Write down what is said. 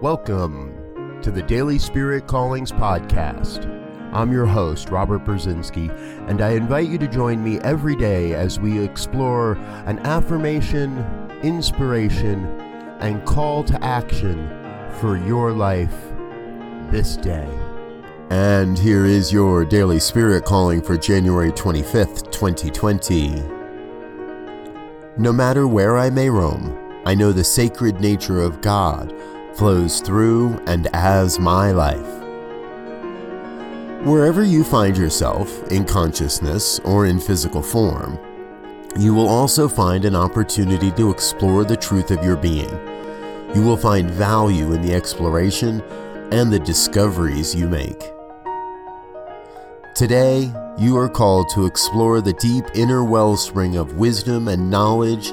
Welcome to the Daily Spirit Callings Podcast. I'm your host, Robert Brzezinski, and I invite you to join me every day as we explore an affirmation, inspiration, and call to action for your life this day. And here is your Daily Spirit Calling for January 25th, 2020. No matter where I may roam, I know the sacred nature of God flows through and as my life. Wherever you find yourself, in consciousness or in physical form, you will also find an opportunity to explore the truth of your being. You will find value in the exploration and the discoveries you make. Today, you are called to explore the deep inner wellspring of wisdom and knowledge